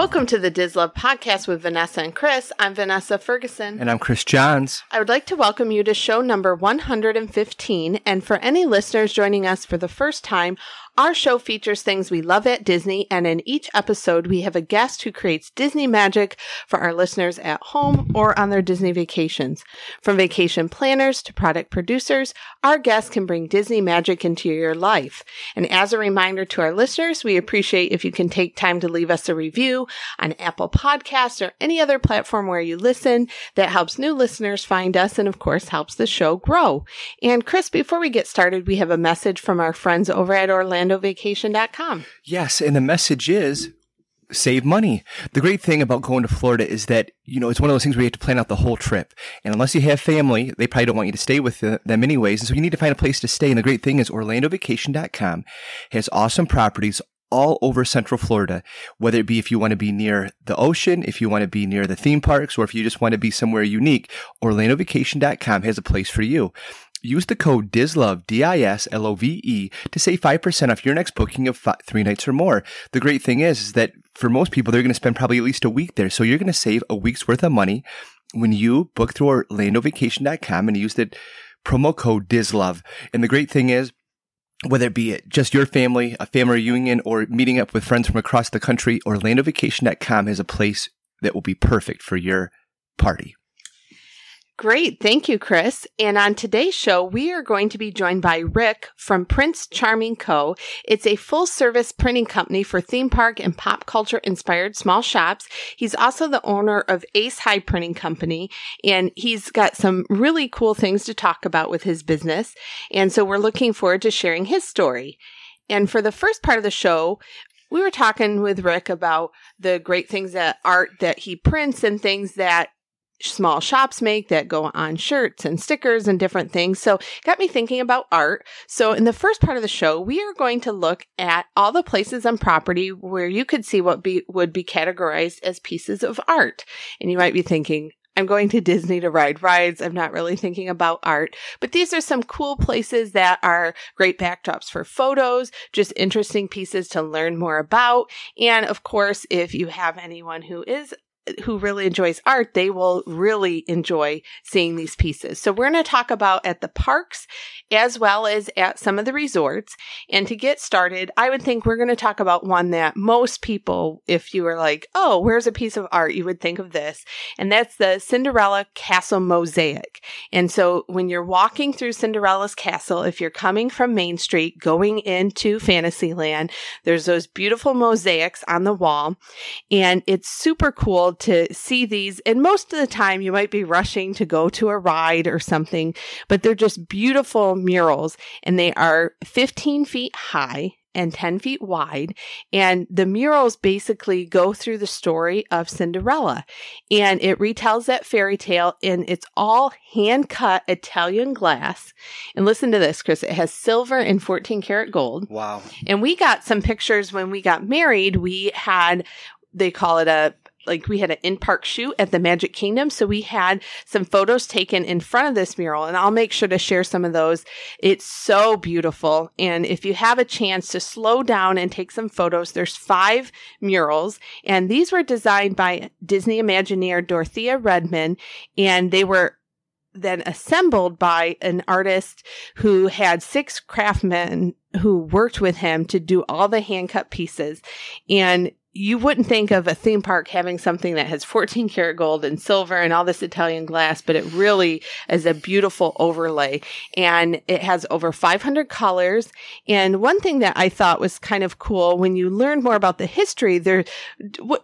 Welcome to the DisLove podcast with Vanessa and Kris. I'm Vanessa Ferguson. And I'm Kris Johns. I would like to welcome you to show number 115. And for any listeners joining us for the first time, our show features things we love at Disney, and in each episode, we have a guest who creates Disney magic for our listeners at home or on their Disney vacations. From vacation planners to product producers, our guests can bring Disney magic into your life. And as a reminder to our listeners, we appreciate if you can take time to leave us a review on Apple Podcasts or any other platform where you listen. That helps new listeners find us and, of course, helps the show grow. And Kris, before we get started, we have a message from our friends over at Orlando orlandovacation.com. Yes, and the message is save money. The great thing about going to Florida is that, you know, it's one of those things where you have to plan out the whole trip. And unless you have family, they probably don't want you to stay with them anyways. And so you need to find a place to stay. And the great thing is orlandovacation.com has awesome properties all over Central Florida, whether it be if you want to be near the ocean, if you want to be near the theme parks, or if you just want to be somewhere unique, orlandovacation.com has a place for you. Use the code DISLOVE, D-I-S-L-O-V-E, to save 5% off your next booking of five, three nights or more. The great thing is, is that for most people, they're going to spend probably at least a week there. So you're going to save a week's worth of money when you book through OrlandoVacation.com and use the promo code DISLOVE. And the great thing is, whether it be just your family, a family reunion, or meeting up with friends from across the country, OrlandoVacation.com is a place that will be perfect for your party. Great. Thank you, Kris. And on today's show, we are going to be joined by Rick from Prints Charming Co. It's a full service printing company for theme park and pop culture inspired small shops. He's also the owner of Ace High Printing Company, and he's got some really cool things to talk about with his business. And so we're looking forward to sharing his story. And for the first part of the show, we were talking with Rick about the great things that art that he prints and things that small shops make that go on shirts and stickers and different things. So got me thinking about art. So in the first part of the show, we are going to look at all the places on property where you could see what be, would be categorized as pieces of art. And you might be thinking, I'm going to Disney to ride rides. I'm not really thinking about art, but these are some cool places that are great backdrops for photos, just interesting pieces to learn more about. And of course, if you have anyone who is who really enjoys art, they will really enjoy seeing these pieces. So we're going to talk about at the parks as well as at some of the resorts. And to get started, I would think we're going to talk about one that most people, if you were like, oh, where's a piece of art, you would think of this. And that's the Cinderella Castle Mosaic. And so when you're walking through Cinderella's castle, if you're coming from Main Street going into Fantasyland, there's those beautiful mosaics on the wall. And it's super cool to see these. And most of the time you might be rushing to go to a ride or something, but they're just beautiful murals and they are 15 feet high and 10 feet wide. And the murals basically go through the story of Cinderella and it retells that fairy tale and it's all hand cut Italian glass. And listen to this, Kris. It has silver and 14 karat gold. Wow. And we got some pictures when we got married. We had, they call it a like we had an in park shoot at the Magic Kingdom. So we had some photos taken in front of this mural and I'll make sure to share some of those. It's so beautiful. And if you have a chance to slow down and take some photos, there's five murals and these were designed by Disney Imagineer Dorothea Redmond, and they were then assembled by an artist who had six craftsmen who worked with him to do all the hand cut pieces. And you wouldn't think of a theme park having something that has 14 karat gold and silver and all this Italian glass, but it really is a beautiful overlay and it has over 500 colors. And one thing that I thought was kind of cool when you learn more about the history, there,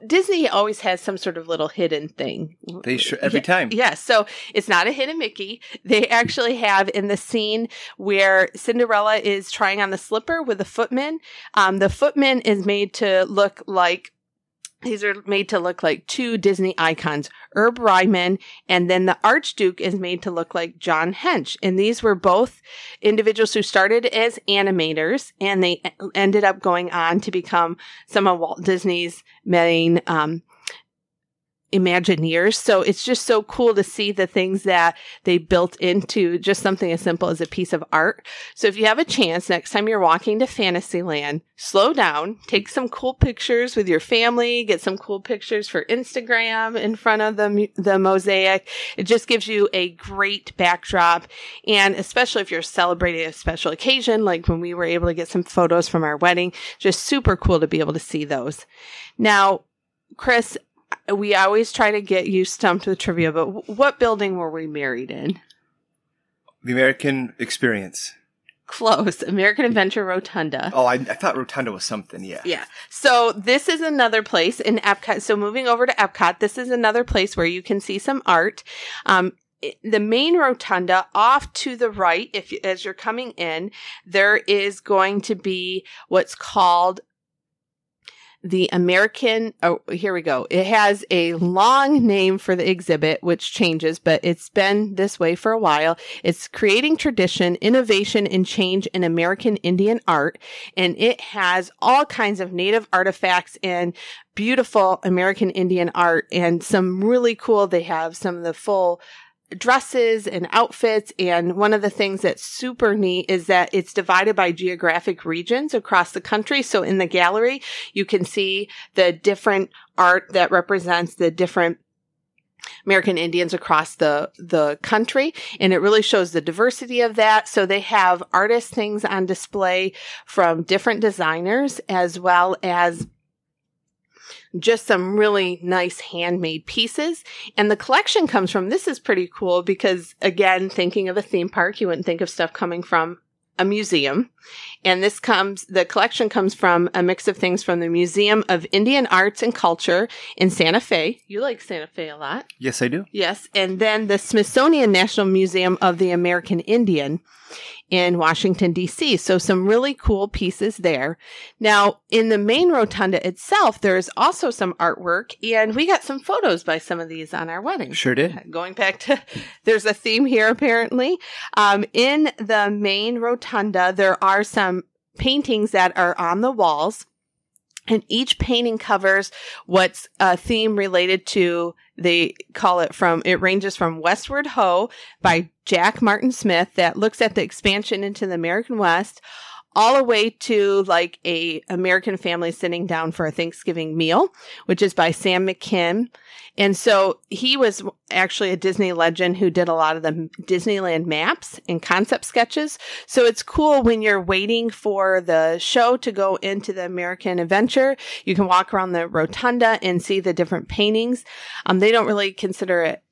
Disney always has some sort of little hidden thing. They sure, every time. Yes. Yeah, so it's not a hidden Mickey. They actually have in the scene where Cinderella is trying on the slipper with the footman. Um, the footman is made to look like these are made to look like two Disney icons, Herb Ryman, and then the Archduke is made to look like John Hench. And these were both individuals who started as animators and they ended up going on to become some of Walt Disney's main um, Imagineers. So it's just so cool to see the things that they built into just something as simple as a piece of art. So if you have a chance next time you're walking to Fantasyland, slow down, take some cool pictures with your family, get some cool pictures for Instagram in front of the, the mosaic. It just gives you a great backdrop. And especially if you're celebrating a special occasion, like when we were able to get some photos from our wedding, just super cool to be able to see those. Now, Kris, we always try to get you stumped with trivia, but what building were we married in? The American Experience. Close. American Adventure Rotunda. Oh, I, I thought Rotunda was something. Yeah. Yeah. So this is another place in Epcot. So moving over to Epcot, this is another place where you can see some art. Um, the main rotunda off to the right if as you're coming in there is going to be what's called the American, oh, here we go. It has a long name for the exhibit, which changes, but it's been this way for a while. It's creating tradition, innovation, and change in American Indian art. And it has all kinds of native artifacts and beautiful American Indian art and some really cool. They have some of the full dresses and outfits. And one of the things that's super neat is that it's divided by geographic regions across the country. So in the gallery, you can see the different art that represents the different American Indians across the, the country. And it really shows the diversity of that. So they have artist things on display from different designers as well as just some really nice handmade pieces. And the collection comes from this is pretty cool because, again, thinking of a theme park, you wouldn't think of stuff coming from a museum. And this comes, the collection comes from a mix of things from the Museum of Indian Arts and Culture in Santa Fe. You like Santa Fe a lot. Yes, I do. Yes. And then the Smithsonian National Museum of the American Indian in Washington, D.C. So some really cool pieces there. Now, in the main rotunda itself, there is also some artwork, and we got some photos by some of these on our wedding. Sure did. Going back to, there's a theme here apparently. Um, in the main rotunda, there are some paintings that are on the walls. And each painting covers what's a theme related to, they call it from, it ranges from Westward Ho by Jack Martin Smith that looks at the expansion into the American West all the way to like a American family sitting down for a Thanksgiving meal, which is by Sam McKim. And so he was actually a Disney legend who did a lot of the Disneyland maps and concept sketches. So it's cool when you're waiting for the show to go into the American Adventure. You can walk around the rotunda and see the different paintings. Um, they don't really consider it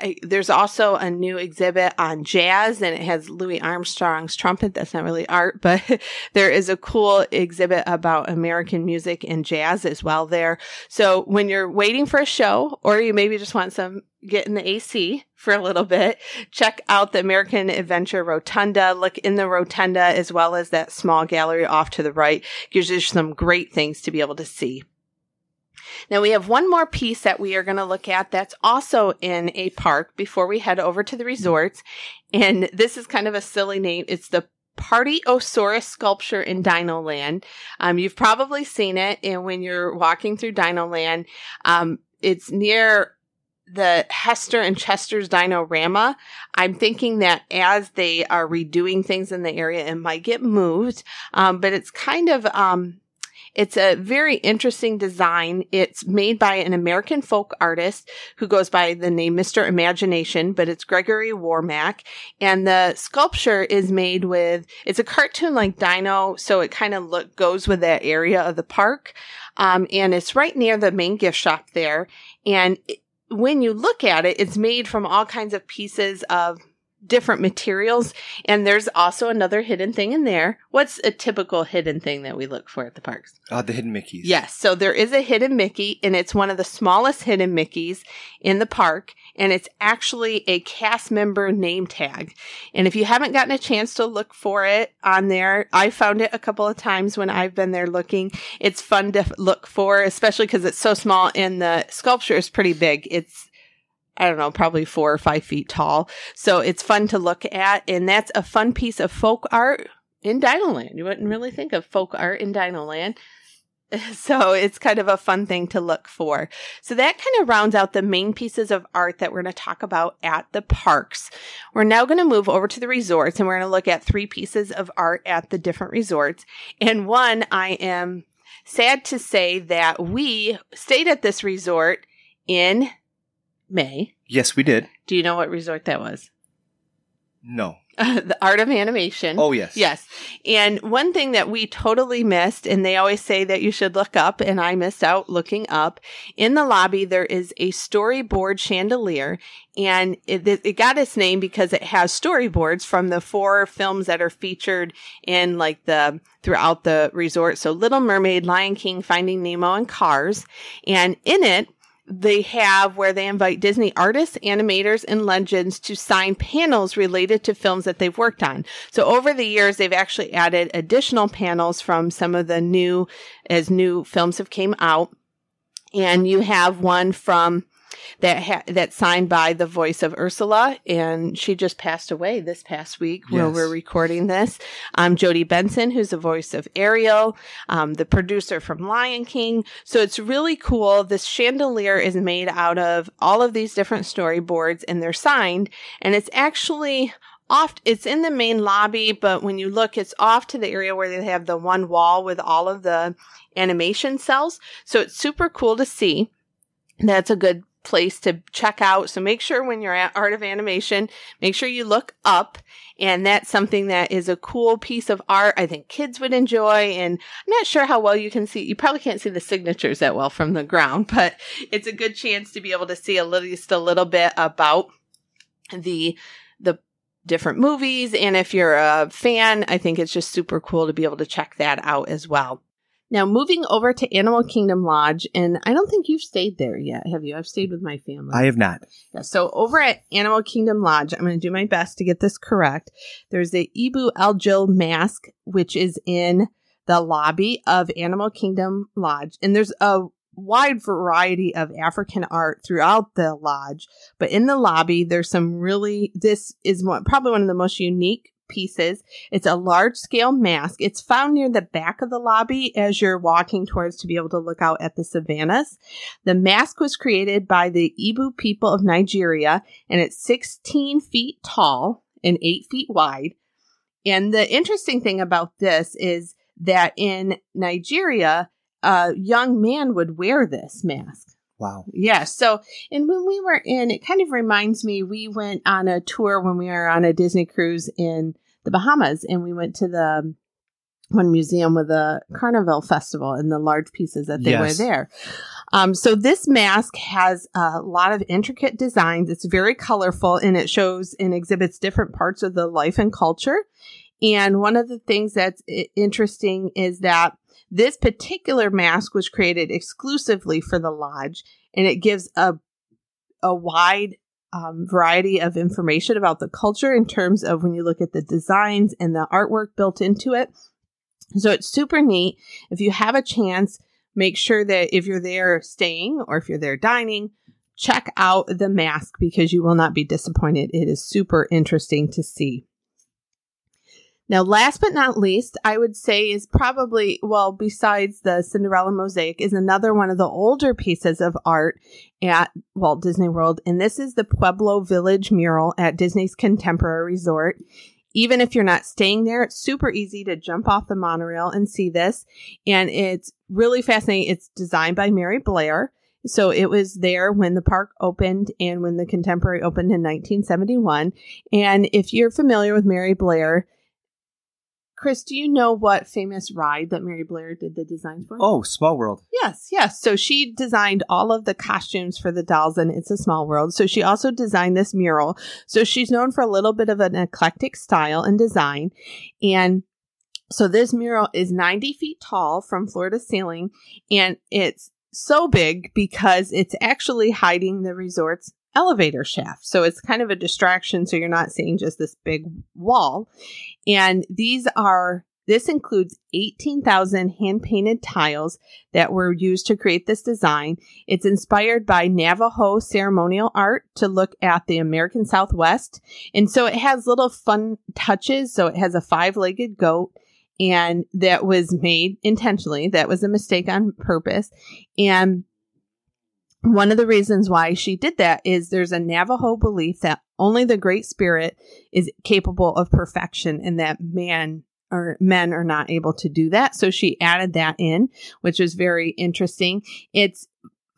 I, there's also a new exhibit on jazz and it has Louis Armstrong's trumpet. That's not really art, but there is a cool exhibit about American music and jazz as well there. So when you're waiting for a show or you maybe just want some get in the AC for a little bit, check out the American Adventure Rotunda. Look in the rotunda as well as that small gallery off to the right. Gives you some great things to be able to see. Now we have one more piece that we are going to look at that's also in a park before we head over to the resorts. And this is kind of a silly name. It's the Partyosaurus sculpture in Dino Land. Um, you've probably seen it and when you're walking through Dino Land. Um, it's near the Hester and Chester's Dinorama. I'm thinking that as they are redoing things in the area, it might get moved. Um, but it's kind of, um, it's a very interesting design. It's made by an American folk artist who goes by the name Mr. Imagination, but it's Gregory Warmack. And the sculpture is made with, it's a cartoon like dino. So it kind of look, goes with that area of the park. Um, and it's right near the main gift shop there. And it, when you look at it, it's made from all kinds of pieces of different materials. And there's also another hidden thing in there. What's a typical hidden thing that we look for at the parks? Uh, the hidden Mickeys. Yes. So there is a hidden Mickey, and it's one of the smallest hidden Mickeys in the park. And it's actually a cast member name tag. And if you haven't gotten a chance to look for it on there, I found it a couple of times when I've been there looking. It's fun to look for, especially because it's so small and the sculpture is pretty big. It's I don't know, probably four or five feet tall. So it's fun to look at. And that's a fun piece of folk art in Dinoland. You wouldn't really think of folk art in Dinoland. So it's kind of a fun thing to look for. So that kind of rounds out the main pieces of art that we're going to talk about at the parks. We're now going to move over to the resorts and we're going to look at three pieces of art at the different resorts. And one, I am sad to say that we stayed at this resort in May. Yes, we did. Do you know what resort that was? No. the Art of Animation. Oh, yes. Yes. And one thing that we totally missed, and they always say that you should look up, and I missed out looking up. In the lobby, there is a storyboard chandelier, and it, it got its name because it has storyboards from the four films that are featured in like the throughout the resort. So Little Mermaid, Lion King, Finding Nemo, and Cars. And in it, they have where they invite Disney artists, animators, and legends to sign panels related to films that they've worked on. So over the years, they've actually added additional panels from some of the new, as new films have came out. And you have one from that ha- that's signed by the voice of Ursula, and she just passed away this past week yes. where we're recording this. Um, Jodi Benson, who's the voice of Ariel, um, the producer from Lion King. So it's really cool. This chandelier is made out of all of these different storyboards, and they're signed, and it's actually off it's in the main lobby but when you look it's off to the area where they have the one wall with all of the animation cells so it's super cool to see that's a good place to check out. So make sure when you're at Art of Animation, make sure you look up. And that's something that is a cool piece of art I think kids would enjoy. And I'm not sure how well you can see, you probably can't see the signatures that well from the ground, but it's a good chance to be able to see a little, just a little bit about the, the different movies. And if you're a fan, I think it's just super cool to be able to check that out as well. Now, moving over to Animal Kingdom Lodge, and I don't think you've stayed there yet, have you? I've stayed with my family. I have not. Yeah, so over at Animal Kingdom Lodge, I'm going to do my best to get this correct. There's the Ibo Ijele mask, which is in the lobby of Animal Kingdom Lodge, and there's a wide variety of African art throughout the lodge. But in the lobby, there's some really, this is one, probably one of the most unique pieces. It's a large scale mask. It's found near the back of the lobby as you're walking towards to be able to look out at the savannas. The mask was created by the Ibo people of Nigeria and it's 16 feet tall and 8 feet wide. And the interesting thing about this is that in Nigeria, a young man would wear this mask. Wow. Yeah. So, and when we were in, it kind of reminds me, we went on a tour when we were on a Disney cruise in the Bahamas, and we went to the one museum with a carnival festival and the large pieces that they yes. wear there. Um, so this mask has a lot of intricate designs. It's very colorful and it shows and exhibits different parts of the life and culture. And one of the things that's interesting is that this particular mask was created exclusively for the lodge and it gives a a wide um, variety of information about the culture in terms of when you look at the designs and the artwork built into it. So it's super neat. If you have a chance, make sure that if you're there staying or if you're there dining, check out the mask because you will not be disappointed. It is super interesting to see. Now, last but not least, I would say is probably, well, besides the Cinderella mosaic, is another one of the older pieces of art at Walt Disney World. And this is the Pueblo Village mural at Disney's Contemporary Resort. Even if you're not staying there, it's super easy to jump off the monorail and see this. And it's really fascinating. It's designed by Mary Blair. So it was there when the park opened and when the Contemporary opened in 1971. And if you're familiar with Mary Blair, Kris, do you know what famous ride that Mary Blair did the designs for? Oh, Small World. Yes, yes. So she designed all of the costumes for the dolls and It's a Small World. So she also designed this mural. So she's known for a little bit of an eclectic style and design. And so this mural is 90 feet tall from floor to ceiling and it's so big because it's actually hiding the resort's elevator shaft. So it's kind of a distraction. So you're not seeing just this big wall. And these are, this includes 18,000 hand painted tiles that were used to create this design. It's inspired by Navajo ceremonial art to look at the American Southwest. And so it has little fun touches. So it has a five legged goat And that was made intentionally. That was a mistake on purpose. And one of the reasons why she did that is there's a Navajo belief that only the Great Spirit is capable of perfection and that man or men are not able to do that. So she added that in, which was very interesting. It's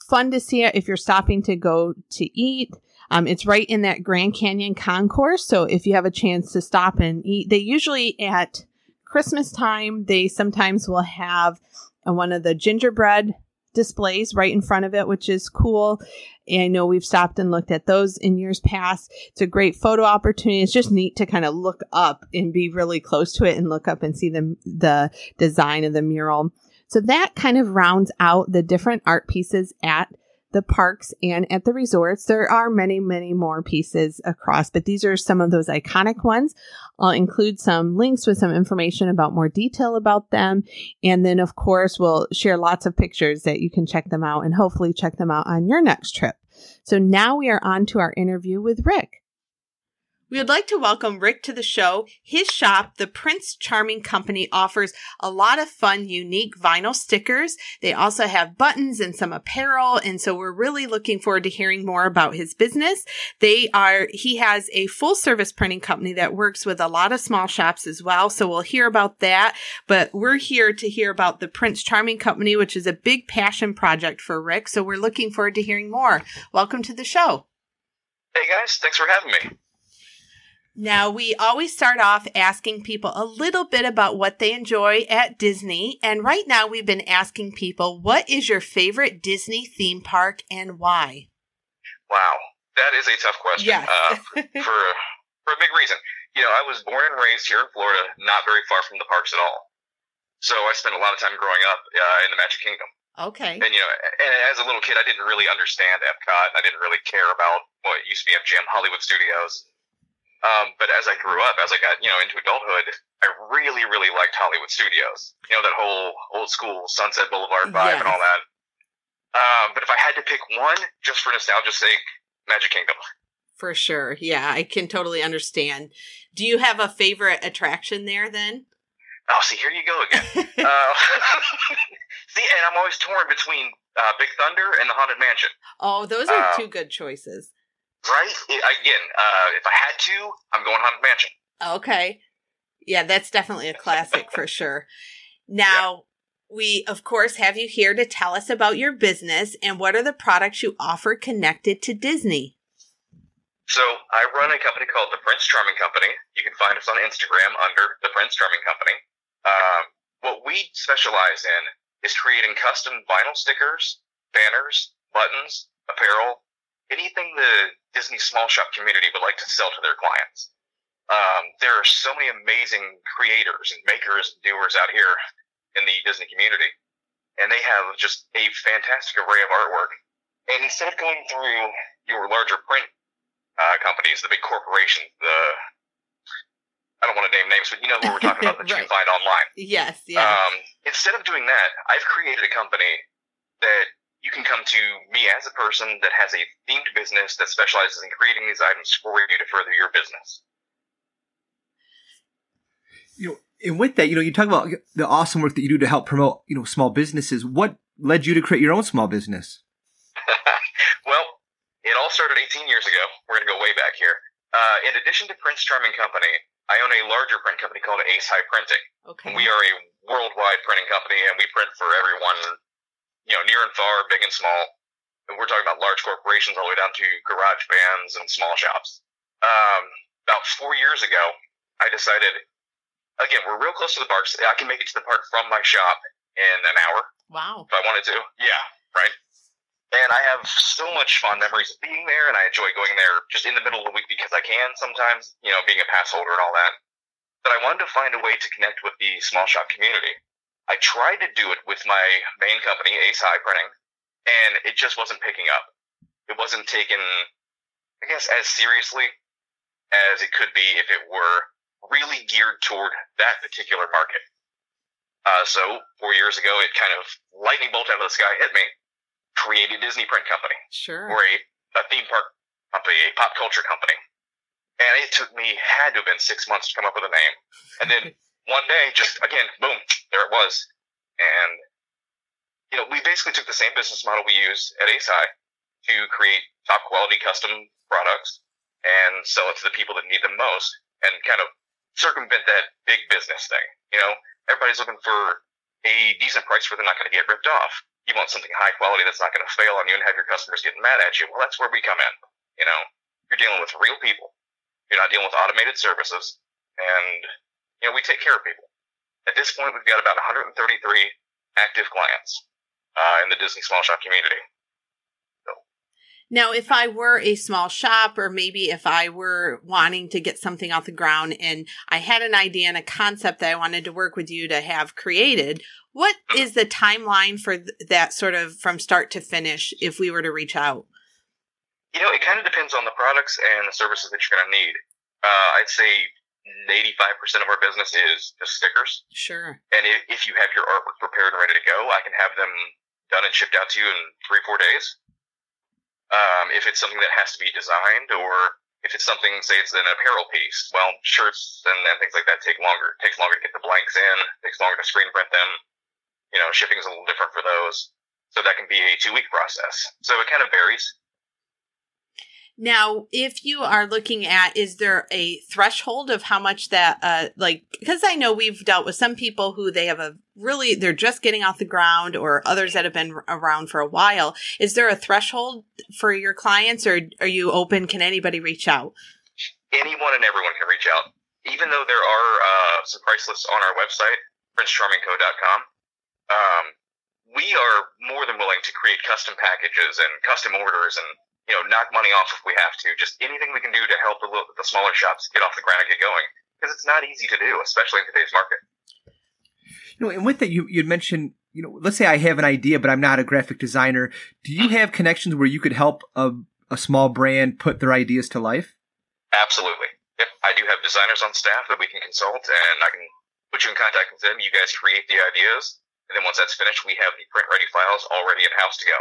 fun to see it if you're stopping to go to eat. Um, it's right in that Grand Canyon concourse. So if you have a chance to stop and eat, they usually at Christmas time, they sometimes will have one of the gingerbread displays right in front of it, which is cool. And I know we've stopped and looked at those in years past. It's a great photo opportunity. It's just neat to kind of look up and be really close to it and look up and see the, the design of the mural. So that kind of rounds out the different art pieces at the parks and at the resorts. There are many, many more pieces across, but these are some of those iconic ones. I'll include some links with some information about more detail about them. And then, of course, we'll share lots of pictures that you can check them out and hopefully check them out on your next trip. So now we are on to our interview with Rick. We would like to welcome Rick to the show. His shop, the Prints Charming Company, offers a lot of fun, unique vinyl stickers. They also have buttons and some apparel. And so we're really looking forward to hearing more about his business. They are, he has a full service printing company that works with a lot of small shops as well. So we'll hear about that. But we're here to hear about the Prints Charming Company, which is a big passion project for Rick. So we're looking forward to hearing more. Welcome to the show. Hey guys, thanks for having me. Now, we always start off asking people a little bit about what they enjoy at Disney. And right now, we've been asking people, what is your favorite Disney theme park and why? Wow, that is a tough question. Yes. uh, for, for a big reason. You know, I was born and raised here in Florida, not very far from the parks at all. So I spent a lot of time growing up uh, in the Magic Kingdom. Okay. And, you know, and as a little kid, I didn't really understand Epcot. I didn't really care about what used to be MGM Hollywood Studios. Um, but as I grew up, as I got you know into adulthood, I really really liked Hollywood Studios. You know that whole old school Sunset Boulevard vibe yes. and all that. Um, but if I had to pick one, just for nostalgia's sake, Magic Kingdom. For sure, yeah, I can totally understand. Do you have a favorite attraction there then? Oh, see, here you go again. uh, see, and I'm always torn between uh, Big Thunder and the Haunted Mansion. Oh, those are uh, two good choices. Right? Again, uh, if I had to, I'm going Haunted Mansion. Okay. Yeah, that's definitely a classic for sure. Now, yeah. we, of course, have you here to tell us about your business and what are the products you offer connected to Disney. So, I run a company called the Prints Charming Company. You can find us on Instagram under the Prints Charming Company. Um, what we specialize in is creating custom vinyl stickers, banners, buttons, apparel, anything the Disney small shop community would like to sell to their clients. Um, there are so many amazing creators and makers and doers out here in the Disney community, and they have just a fantastic array of artwork. And instead of going through your larger print uh, companies, the big corporations, the I don't want to name names, but you know who we're talking about that right. you can find online. Yes, yeah. Um, instead of doing that, I've created a company that you can come to me as a person that has a themed business that specializes in creating these items for you to further your business. You know, and with that, you know, you talk about the awesome work that you do to help promote, you know, small businesses. What led you to create your own small business? well, it all started 18 years ago. We're going to go way back here. Uh, in addition to Prints Charming Company, I own a larger print company called Ace High Printing. Okay. We are a worldwide printing company, and we print for everyone you know, near and far, big and small. We're talking about large corporations all the way down to garage bands and small shops. Um, about four years ago, I decided, again, we're real close to the parks. I can make it to the park from my shop in an hour. Wow. If I wanted to. Yeah, right. And I have so much fond memories of being there, and I enjoy going there just in the middle of the week because I can sometimes, you know, being a pass holder and all that. But I wanted to find a way to connect with the small shop community. I tried to do it with my main company, Ace High Printing, and it just wasn't picking up. It wasn't taken, I guess, as seriously as it could be if it were really geared toward that particular market. Uh, so four years ago, it kind of lightning bolt out of the sky hit me. Created Disney Print Company, sure, or a, a theme park company, a pop culture company, and it took me had to have been six months to come up with a name. And then one day, just again, boom, there it was. And you know, we basically took the same business model we use at Ace High to create top quality custom products and sell it to the people that need them most and kind of circumvent that big business thing. You know, everybody's looking for a decent price where they're not going to get ripped off. You want something high quality that's not going to fail on you and have your customers getting mad at you. Well, that's where we come in. You know, you're dealing with real people. You're not dealing with automated services, and you know we take care of people. At this point, we've got about 133 active clients uh, in the Disney Small Shop community. So. Now, if I were a small shop, or maybe if I were wanting to get something off the ground and I had an idea and a concept that I wanted to work with you to have created, what is the timeline for th- that sort of from start to finish if we were to reach out? You know, it kind of depends on the products and the services that you're going to need. Uh, I'd say 85% of our business is just stickers. Sure. And if, if you have your artwork prepared and ready to go, I can have them done and shipped out to you in three, four days. Um, if it's something that has to be designed, or if it's something, say it's an apparel piece, well, shirts and, and things like that take longer. It takes longer to get the blanks in. It takes longer to screen print them. You know, shipping is a little different for those. So that can be a two week process. So it kind of varies. Now, if you are looking at, is there a threshold of how much that, uh, like, because I know we've dealt with some people who they have a really, they're just getting off the ground or others that have been around for a while. Is there a threshold for your clients or are you open? Can anybody reach out? Anyone and everyone can reach out. Even though there are uh, some price lists on our website, printscharmingco.com, um, we are more than willing to create custom packages and custom orders and you know, knock money off if we have to. Just anything we can do to help the, the smaller shops get off the ground and get going. Because it's not easy to do, especially in today's market. You know, and with that, you you'd mentioned, you know, let's say I have an idea, but I'm not a graphic designer. Do you have connections where you could help a, a small brand put their ideas to life? Absolutely. Yep, I do have designers on staff that we can consult, and I can put you in contact with them. You guys create the ideas, and then once that's finished, we have the print ready files already in house to go.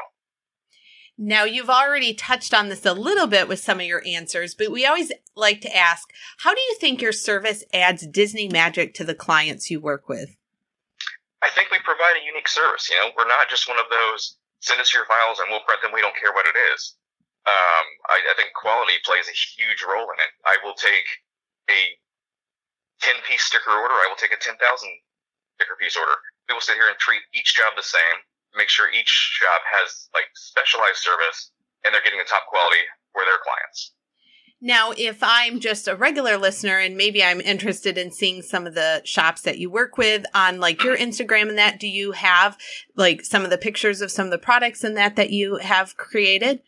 Now, you've already touched on this a little bit with some of your answers, but we always like to ask how do you think your service adds Disney magic to the clients you work with? I think we provide a unique service. You know, we're not just one of those send us your files and we'll print them. We don't care what it is. Um, I, I think quality plays a huge role in it. I will take a 10 piece sticker order. I will take a 10,000 sticker piece order. We will sit here and treat each job the same make sure each shop has like specialized service and they're getting the top quality for their clients. Now, if I'm just a regular listener and maybe I'm interested in seeing some of the shops that you work with on like your Instagram and that, do you have like some of the pictures of some of the products and that that you have created?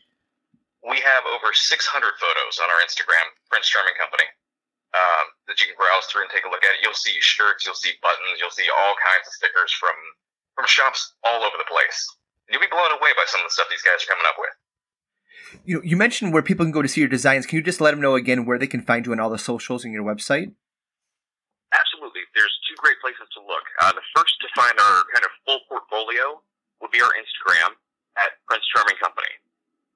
We have over 600 photos on our Instagram, Prints Charming Company, um, that you can browse through and take a look at. You'll see shirts, you'll see buttons, you'll see all kinds of stickers from from shops all over the place. You'll be blown away by some of the stuff these guys are coming up with. You know, you mentioned where people can go to see your designs. Can you just let them know again where they can find you on all the socials and your website? Absolutely. There's two great places to look. Uh, the first to find our kind of full portfolio would be our Instagram at Prints Charming Company.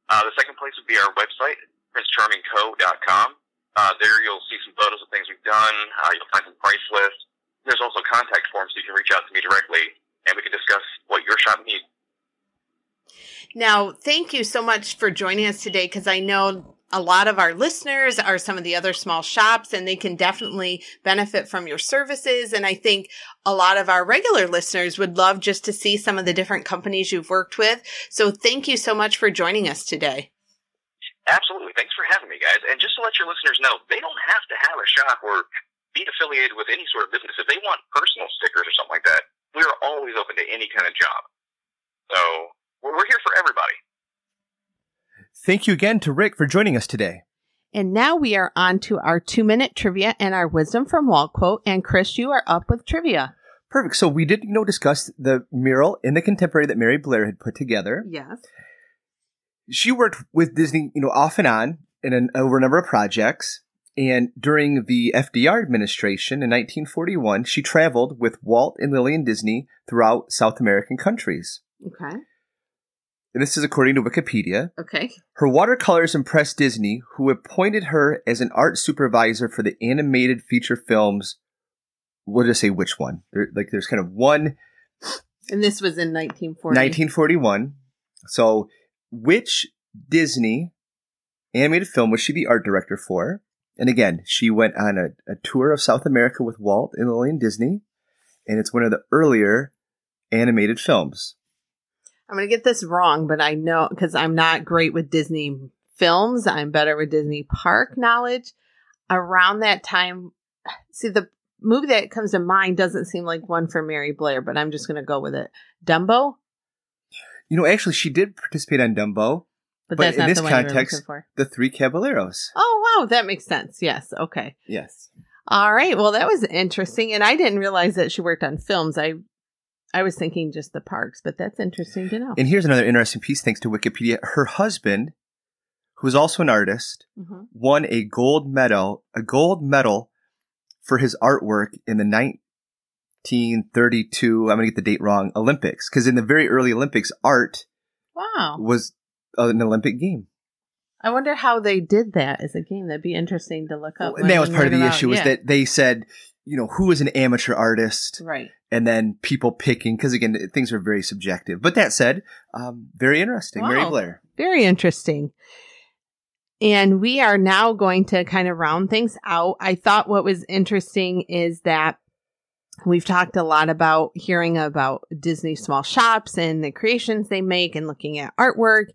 Uh, the second place would be our website, printscharmingco.com. Uh, there you'll see some photos of things we've done. Uh, you'll find some price lists. There's also contact forms so you can reach out to me directly and we can discuss what your shop needs. Now, thank you so much for joining us today because I know a lot of our listeners are some of the other small shops and they can definitely benefit from your services. And I think a lot of our regular listeners would love just to see some of the different companies you've worked with. So thank you so much for joining us today. Absolutely. Thanks for having me, guys. And just to let your listeners know, they don't have to have a shop or be affiliated with any sort of business. If they want personal stickers or something like that, we are always open to any kind of job. So we're here for everybody. Thank you again to Rick for joining us today. And now we are on to our two minute trivia and our wisdom from wall quote. And Kris, you are up with trivia. Perfect. So we did, you know, discuss the mural in the contemporary that Mary Blair had put together. Yes. She worked with Disney, you know, off and on in an, over a number of projects. And during the FDR administration in 1941, she traveled with Walt and Lillian Disney throughout South American countries. Okay. And this is according to Wikipedia. Okay. Her watercolors impressed Disney, who appointed her as an art supervisor for the animated feature films we'll just say which one. There, like there's kind of one And this was in 1940. 1941. So which Disney animated film was she the art director for? And again, she went on a, a tour of South America with Walt and Lillian Disney, and it's one of the earlier animated films. I'm going to get this wrong, but I know because I'm not great with Disney films. I'm better with Disney park knowledge. Around that time, see, the movie that comes to mind doesn't seem like one for Mary Blair, but I'm just going to go with it. Dumbo? You know, actually, she did participate on Dumbo, But, But that's in not this the one context-. The Three Caballeros. Oh, wow. That makes sense. Yes. Okay. Yes. All right. Well, that was interesting. And I didn't realize that she worked on films. I I was thinking just the parks, but that's interesting to know. And here's another interesting piece thanks to Wikipedia. Her husband, who is also an artist, Mhm. won a gold medal, a gold medal for his artwork in the 1932, I'm going to get the date wrong, Olympics. Because in the very early Olympics, art Wow. was an Olympic game. I wonder how they did that as a game. That'd be interesting to look up. and that was part of the about. issue was Yeah. that they said, you know, who is an amateur artist? Right. And then people picking, because again, things are very subjective. But that said, um, very interesting. Mary Blair. Very interesting. And we are now going to kind of round things out. I thought what was interesting is that we've talked a lot about hearing about Disney small shops and the creations they make and looking at artwork.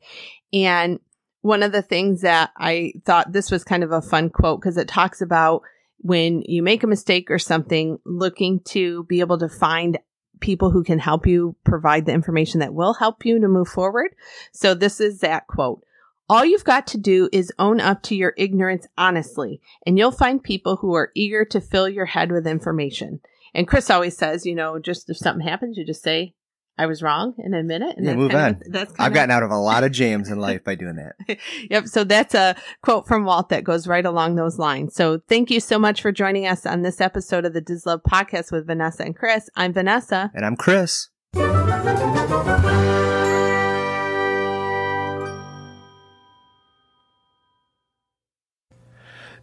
And one of the things that I thought this was kind of a fun quote because it talks about when you make a mistake or something, looking to be able to find people who can help you provide the information that will help you to move forward. So this is that quote. All you've got to do is own up to your ignorance honestly, and you'll find people who are eager to fill your head with information. And Kris always says, you know, just if something happens, you just say, I was wrong and admit it. And Yeah, move on. Of, that's I've of, gotten out of a lot of jams in life by doing that. Yep. So that's a quote from Walt that goes right along those lines. So thank you so much for joining us on this episode of the Dislove podcast with Vanessa and Kris. I'm Vanessa. And I'm Kris.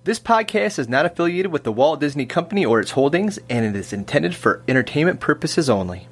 This podcast is not affiliated with the Walt Disney Company or its holdings, and it is intended for entertainment purposes only.